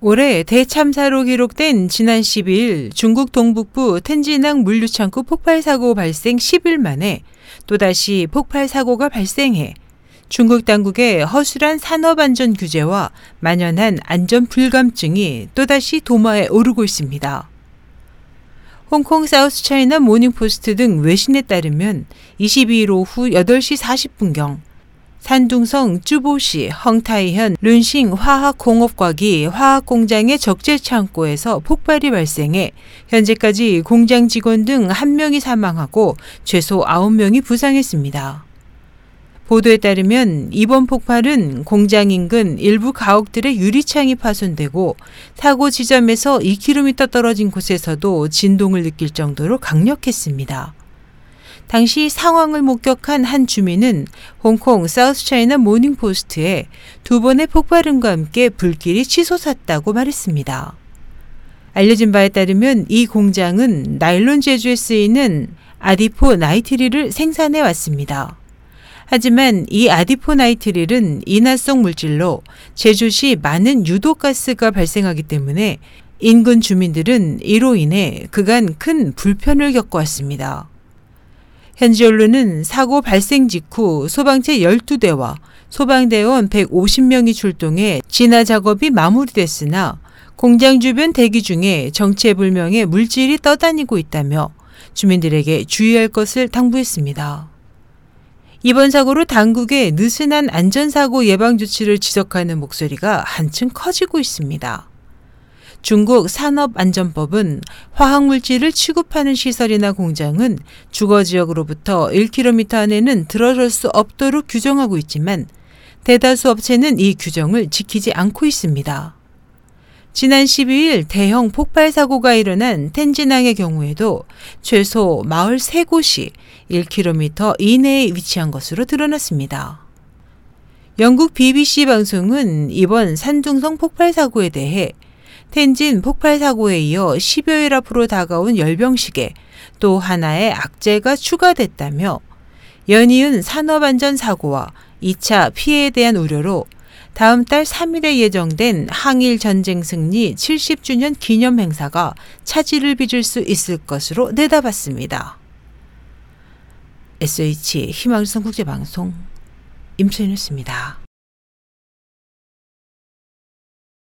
올해 대참사로 기록된 지난 12일 중국 동북부 텐진항 물류창고 폭발 사고 발생 10일 만에 또다시 폭발 사고가 발생해 중국 당국의 허술한 산업 안전 규제와 만연한 안전 불감증이 또다시 도마에 오르고 있습니다. 홍콩 사우스 차이나 모닝포스트 등 외신에 따르면 22일 오후 8시 40분경 산둥성 쭈보시 헝타이현 룬싱 화학공업과기 화학공장의 적재 창고에서 폭발이 발생해 현재까지 공장 직원 등 1명이 사망하고 최소 9명이 부상했습니다. 보도에 따르면 이번 폭발은 공장 인근 일부 가옥들의 유리창이 파손되고 사고 지점에서 2km 떨어진 곳에서도 진동을 느낄 정도로 강력했습니다. 당시 상황을 목격한 한 주민은 홍콩 사우스차이나 모닝포스트에 두 번의 폭발음과 함께 불길이 치솟았다고 말했습니다. 알려진 바에 따르면 이 공장은 나일론 제조에 쓰이는 아디포 나이트릴을 생산해 왔습니다. 하지만 이 아디포 나이트릴은 인화성 물질로 제조 시 많은 유독가스가 발생하기 때문에 인근 주민들은 이로 인해 그간 큰 불편을 겪어왔습니다. 현지 언론은 사고 발생 직후 소방체 12대와 소방대원 150명이 출동해 진화 작업이 마무리됐으나 공장 주변 대기 중에 정체불명의 물질이 떠다니고 있다며 주민들에게 주의할 것을 당부했습니다. 이번 사고로 당국의 느슨한 안전사고 예방 조치를 지적하는 목소리가 한층 커지고 있습니다. 중국 산업안전법은 화학물질을 취급하는 시설이나 공장은 주거 지역으로부터 1km 안에는 들어설 수 없도록 규정하고 있지만 대다수 업체는 이 규정을 지키지 않고 있습니다. 지난 12일 대형 폭발 사고가 일어난 텐진항의 경우에도 최소 마을 3곳이 1km 이내에 위치한 것으로 드러났습니다. 영국 BBC 방송은 이번 산둥성 폭발 사고에 대해 텐진 폭발 사고에 이어 10여일 앞으로 다가온 열병식에 또 하나의 악재가 추가됐다며 연이은 산업안전 사고와 2차 피해에 대한 우려로 다음 달 3일에 예정된 항일 전쟁 승리 70주년 기념 행사가 차질을 빚을 수 있을 것으로 내다봤습니다. SH 희망성 국제방송 임소연이었습니다.